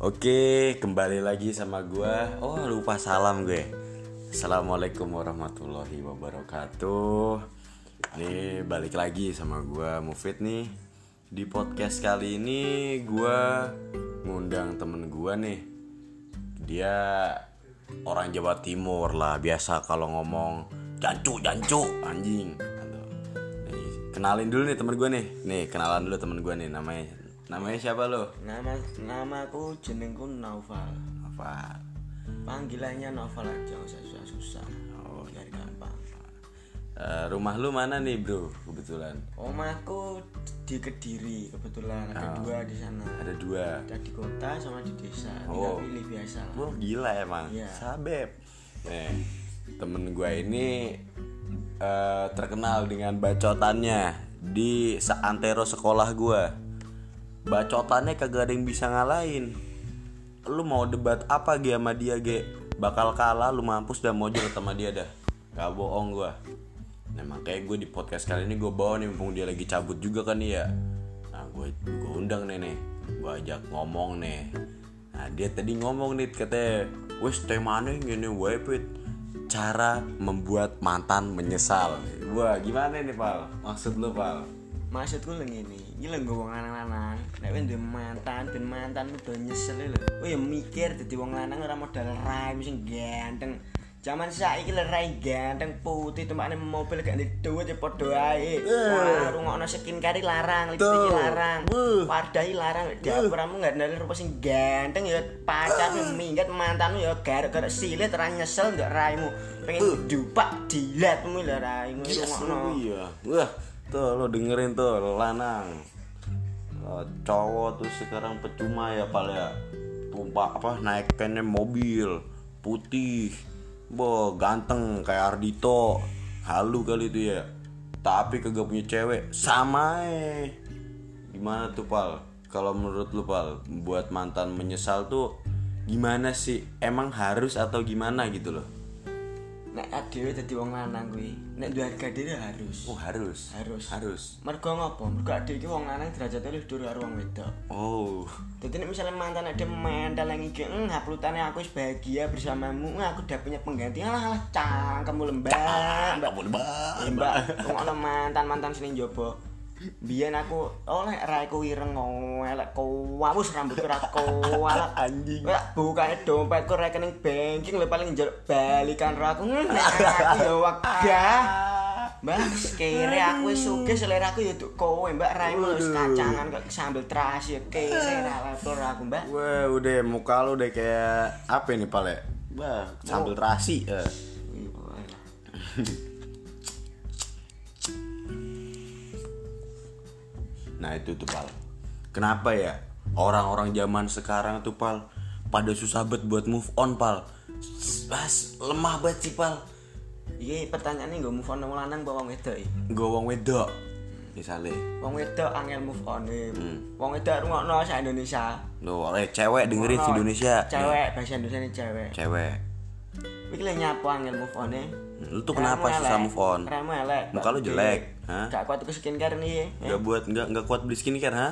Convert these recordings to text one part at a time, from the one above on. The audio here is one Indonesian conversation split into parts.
Oke, kembali lagi sama gua. Oh, lupa salam gue. Assalamualaikum warahmatullahi wabarakatuh. Nih balik lagi sama gua Mufid nih. Di podcast kali ini gua ngundang temen gua nih. Dia orang Jawa Timur lah, biasa kalau ngomong jancu jancu anjing. Kenalin dulu nih temen gua nih. Nih, kenalan dulu temen gua nih namanya. Namanya siapa lo? Nama namaku jenengku Naufal. Apa? Panggilannya Naufal aja, usah susah-susah. Oh, biar gampang. Eh, rumah lu mana nih bro kebetulan Omahku di Kediri kebetulan ada dua di sana. ada dua Ada di kota sama di desa. Oh. Tinggal pilih biasa. lah. Wah gila emang Iya. sabep nih temen gue ini eh, terkenal dengan bacotannya di seantero sekolah gue bacotannya kagak ada yang bisa ngalahin. Lu mau debat apa ge sama dia ge? Bakal kalah lu mampus mau jerut sama dia dah. Gak bohong gue nah makanya gue di podcast kali ini gue bawa nih mumpung dia lagi cabut juga kan ya nah gue gue undang nih nih. Gue ajak ngomong nih. Nah dia tadi ngomong nih katanya wes temanya gini wae Pit. cara membuat mantan menyesal. Wah gimana nih pal? Maksud lu pal Maksudku lho ngene, iki lho nggo wong lanang-lanang, nek wis duwe mantan, ben mantanmu do nyesel lho. Ya mikir dadi wong lanang ora modal rai sing ganteng. Zaman saiki lho rai ganteng putih tumpakne mobil gak ndek duit ya padha ae. Wah, rungokno skincare larang, lipstick Tuh. larang, Wuh. pardahi larang, dapurmu gak ndalen rupa sing ganteng ya pacarmu minggat mantanmu ya garek-garek silit ora nyesel ndek raimu. Pengen dupak dilatmu lho raimu rungokno. iya wah tuh lo dengerin tuh lanang. Eh, cowok tuh sekarang percuma ya pal ya. Tumpah apa naikannya mobil putih. Bo ganteng kayak Ardito halu kali itu ya. Tapi kagak punya cewek. Sama eh. Gimana tuh pal? Kalau menurut lu pal buat mantan menyesal tuh gimana sih? Emang harus atau gimana gitu loh Nek adewe dadi wong lanang kuwi, nek duwe harga diri harus. oh harus Harus. harus Mergo ngopo? Mergo adewe iki wong lanang derajate luwih dhuwur karo wong wedok. oh Dadi nek misalnya mantan ade mental yang iki, "Eng, haplutane aku wis bahagia bersamamu, aku udah punya pengganti." Alah, alah. Mbak. kamu lebah Eh, Mbak, ngono mantan-mantan sini njaba. Biyen aku oleh raiku ireng elek kowawus rambutku ra kowalak Anjing. Bukane dompetku rekening banking lho paling njaluk balikan ro aku. Ya wegah. Mbak, kere aku wis sugih selera aku ya untuk kowe, Mbak. Raimu wis kacangan kok sambel terasi ya kere ra lapor aku, Mbak. Wah udah muka lu udah kayak apa ini pale? Wah sambil terasi. eh. Nah itu tuh pal. Kenapa ya orang-orang zaman sekarang tuh pal pada susah banget buat move on pal. Pas lemah banget sih pal. Iki pertanyaane nggo move on wong lanang wong wedok iki? Gue wong wedok misalnya. Wong wedok angel move on e. Wong wedok rungokno sak Indonesia. Lo eh cewek dengerin si. Indonesia. Cewek, bahasa Indonesia ini cewek. Cewek. Iki lho nyapo angel move on e. Lu tuh kenapa susah move on? Elek. Muka lu jelek, hah? Gak kuat ke skincare nih. eh. Gak buat nggak nggak kuat beli skincare ha?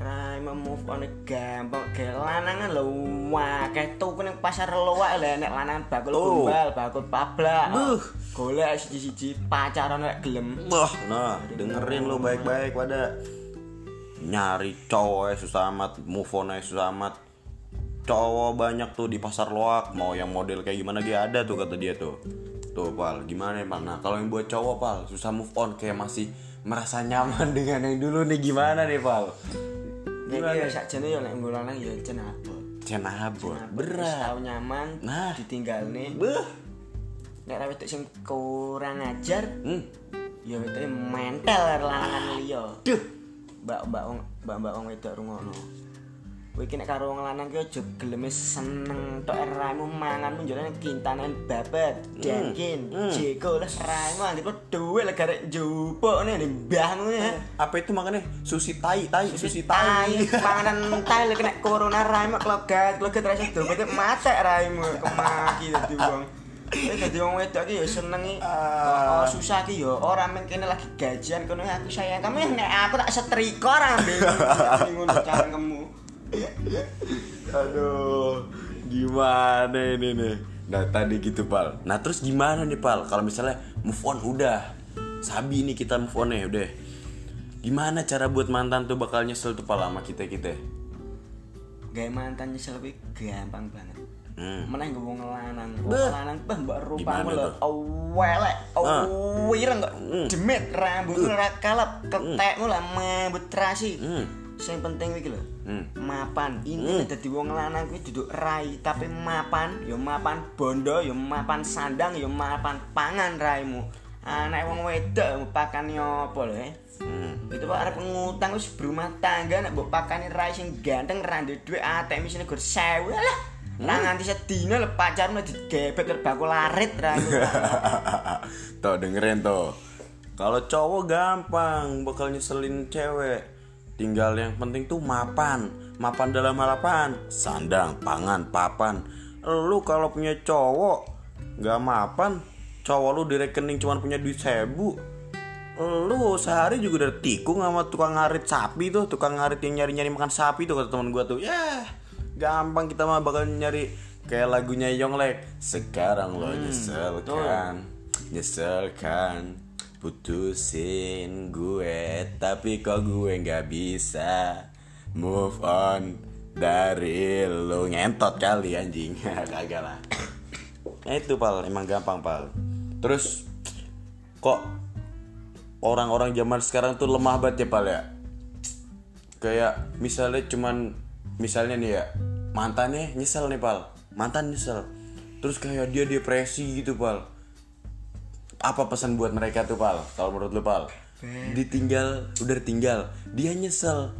Remu move on gampang. Kayak lanangan lho wakeh tuku ning pasar luwak lho nek lanangan bakul Oh. gombal, bakul pablak. Buh. Golek siji-siji pacaran nek gelem. Wah, nah dengerin lo baik-baik pada nyari cowok ya susah amat, move on susah amat. Cowok banyak tuh di pasar loak, mau yang model kayak gimana dia ada tuh kata dia tuh. Tuh pal, gimana ya pal? Nah kalau yang buat cowok pal susah move on kayak masih merasa nyaman dengan yang dulu nih gimana nih pal? Nek ya sakjane ya nek nggo lanang ya cenabot. Cenabot, berat. tau nyaman Nah. ditinggalne. Beuh. Nek ra wedok sing kurang ajar, Hmm. ya wedoke mental lanangan liya. Duh. Mbak-mbak wong mbak-mbak wong wedok rungono. Kowe iki nek karo wong lanang ki aja gelem seneng tok raimu manganmu njolane kintanan babet, dengkin, jeko lah raimu anggere kok dhuwit lah garek njupuk nih mbahmu ya. Apa itu makanya susi tai tai susi Tai, tai. panganan tai lek kena corona raimu klogat, klogat ra iso dompet mate raimu kemaki dadi wong. Eh dadi wong wedok ki ya seneng iki. Oh, susah ki ya ora men kene lagi gajian kono aku sayang kamu nek aku tak setrika ra ngono cangkemmu. Aduh, gimana ini nih? Nah tadi gitu pal. Nah terus gimana nih pal? Kalau misalnya move on udah, sabi nih kita move on ya udah. Gimana cara buat mantan tuh bakal nyesel tuh pal sama kita kita? Gaya mantan nyesel kuwi gampang banget. Hmm. Meneh gue wong lanang. Wong Beh. lanang bah mbak rupamu tuh? Awelek, awireng kok. Demit rambutmu ora kalap, ketekmu lah mambut terasi. Hmm. Sing penting iki lho. Hmm. Mapan. Ini dadi wong lanang kuwi duduk rai, tapi mapan, ya mapan bondo, ya mapan sandang, ya mapan pangan raimu. Anak wong wedok pakane apa lho eh? Hmm. Itu Pak arep ngutang wis berumah tangga nek mbok pakani rai sing ganteng ra ndek dhuwit ATM isine gur 1000 lah. Ra nganti sedina lho pacarmu digebet bakul larit ra. tuh dengerin tuh. Kalau cowok gampang bakal nyeselin cewek. Tinggal yang penting tuh mapan. Mapan dalam harapan. Sandang, pangan, papan. Lu kalau punya cowok nggak mapan, cowok lu di rekening cuma punya duit sebu. Lu sehari juga udah tikung sama tukang ngarit sapi tuh, tukang ngarit yang nyari-nyari makan sapi tuh kata teman gua tuh. Ya, gampang kita mah bakal nyari kayak lagunya Yonglek. Sekarang lo nyesel kan, nyesel kan, putusin gue, tapi kok gue nggak bisa move on dari lo ngentot kali anjing, kagak lah. Nah, itu pal, emang gampang pal. Terus kok orang-orang zaman sekarang tuh lemah banget ya pal ya? Kayak misalnya cuman misalnya nih ya mantannya nyesel nih pal. Mantan nyesel. Terus kayak dia depresi gitu pal apa pesan buat mereka tuh pal? Kalau menurut lu pal? Ditinggal udah ditinggal. Dia nyesel.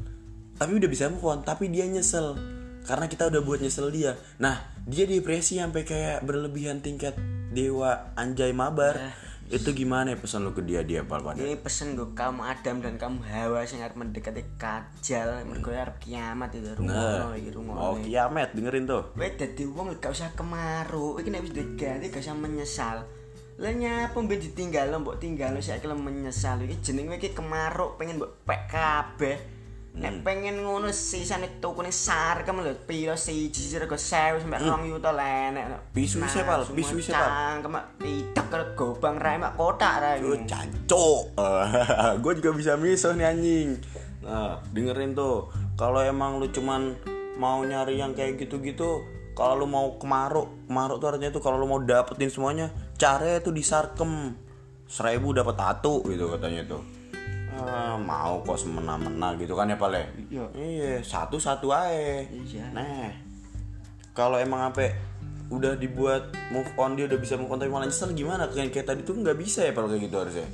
Tapi udah bisa move on tapi dia nyesel. Karena kita udah buat nyesel dia. Nah dia depresi sampai kayak berlebihan tingkat dewa anjay mabar. Itu gimana ya pesan lu ke dia dia pal pada? Ini pesen gue kaum Adam dan kaum Hawa sing arep mendekati kajal, mergo arep kiamat itu Nah, rumono iki oh kiamat dengerin tuh. Kowe dadi wong gak usah kemaru, iki nek wis diganti gak usah menyesal. Lah nyapa mbek ditinggal mbok tinggal saiki lho menyesal iki jenenge iki kemaruk pengen mbok pek kabeh. Hmm. Nek pengen ngono sisane tukune sarkem lho piro siji rego 1000 sampe 2 juta lenek. Hmm. Pisu ise, Pal, pisu ise, Pal. Cangkem tidak karo gobang rae mak kotak rae. Lu cancok. gue juga bisa miso nih anjing. Nah, dengerin tuh. Kalau emang lu cuman mau nyari yang kayak gitu-gitu, kalau lu mau kemaruk, kemaruk tuh artinya tuh kalau lu mau dapetin semuanya, caranya tuh disarkem. Seribu dapat satu gitu katanya tuh. Ah, mau kok semena-mena gitu kan ya Pale? Iya. Iya, satu-satu aja. Iya. Nah, kalau emang apa udah dibuat move on dia udah bisa move on tapi malah nyesel gimana kayak kayak tadi tuh nggak bisa ya kalau kayak gitu harusnya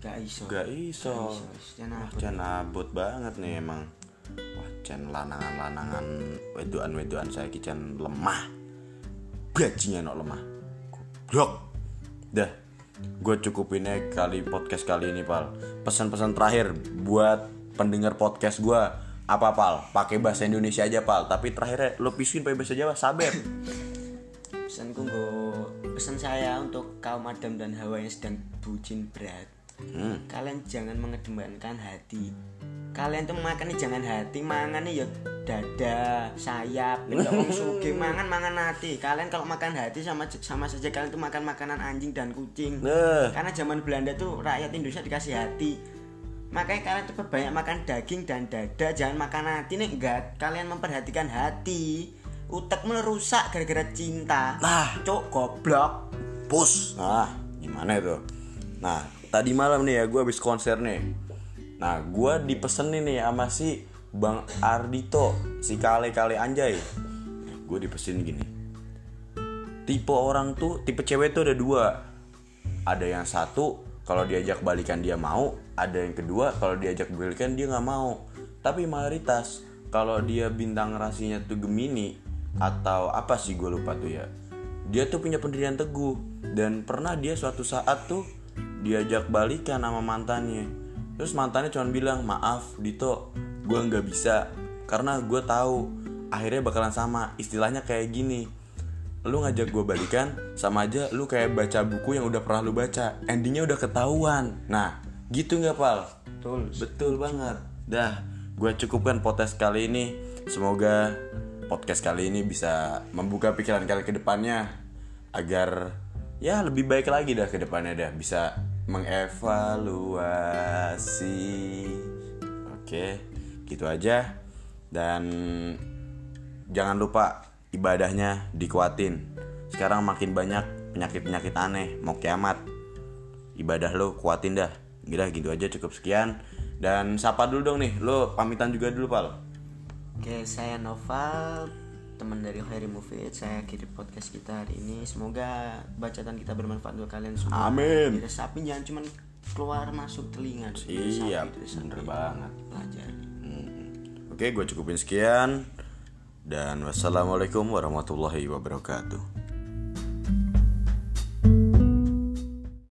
Gak iso. Gak iso. Jangan Wah, Chan abot banget nih emang. Wah, Chan lanangan-lanangan wedoan-wedoan saya ki Chan lemah. Bajingan no lemah. Goblok. Dah. Gue cukupin aja kali podcast kali ini, Pal. Pesan-pesan terakhir buat pendengar podcast gue apa pal pakai bahasa Indonesia aja pal tapi terakhirnya lo pisuin pakai bahasa Jawa sabar pesanku nggo pesan saya untuk kaum Adam dan Hawa yang sedang bucin berat hmm. kalian jangan mengedepankan hati kalian tuh makannya jangan hati mangannya ya dada sayap wong sugih mangan mangan hati kalian kalau makan hati sama sama saja kalian tuh makan makanan anjing dan kucing. Nah karena zaman Belanda tuh rakyat Indonesia dikasih hati. Makanya kalian tuh banyak makan daging dan dada jangan makan hati nih enggak. Kalian memperhatikan hati. Utekmu rusak gara-gara cinta. Nah. cok goblok. Pus. Nah, gimana itu? Nah, tadi malam nih ya gue habis konser nih. Nah, gue dipesenin nih sama si Bang Ardito, si kale-kale anjay. Gue dipesenin gini. Tipe orang tuh, tipe cewek tuh ada dua. Ada yang satu kalau diajak balikan dia mau, ada yang kedua kalau diajak balikan dia nggak mau. Tapi mayoritas kalau dia bintang rasinya tuh Gemini atau apa sih gue lupa tuh ya dia tuh punya pendirian teguh dan pernah dia suatu saat tuh diajak balikan sama mantannya terus mantannya cuma bilang maaf Dito gue nggak bisa karena gue tahu akhirnya bakalan sama istilahnya kayak gini lu ngajak gue balikan sama aja lu kayak baca buku yang udah pernah lu baca endingnya udah ketahuan nah gitu nggak pal betul Betul banget. Dah, gue cukupkan potes kali ini. Semoga podcast kali ini bisa membuka pikiran kalian ke depannya agar ya lebih baik lagi dah ke depannya dah bisa mengevaluasi. Oke, gitu aja. Dan jangan lupa ibadahnya dikuatin. Sekarang makin banyak penyakit-penyakit aneh, mau kiamat. Ibadah lo kuatin dah. Gila gitu aja cukup sekian. Dan sapa dulu dong nih, lo pamitan juga dulu pal. Oke, saya Noval, teman dari Khairi Mufid. Saya kirim podcast kita hari ini. Semoga bacaan kita bermanfaat untuk kalian semua. Amin. Diresapi jangan cuma keluar masuk telinga. Iya, bener banget. Pelajari. Oke, gue cukupin sekian. Dan wassalamualaikum warahmatullahi wabarakatuh.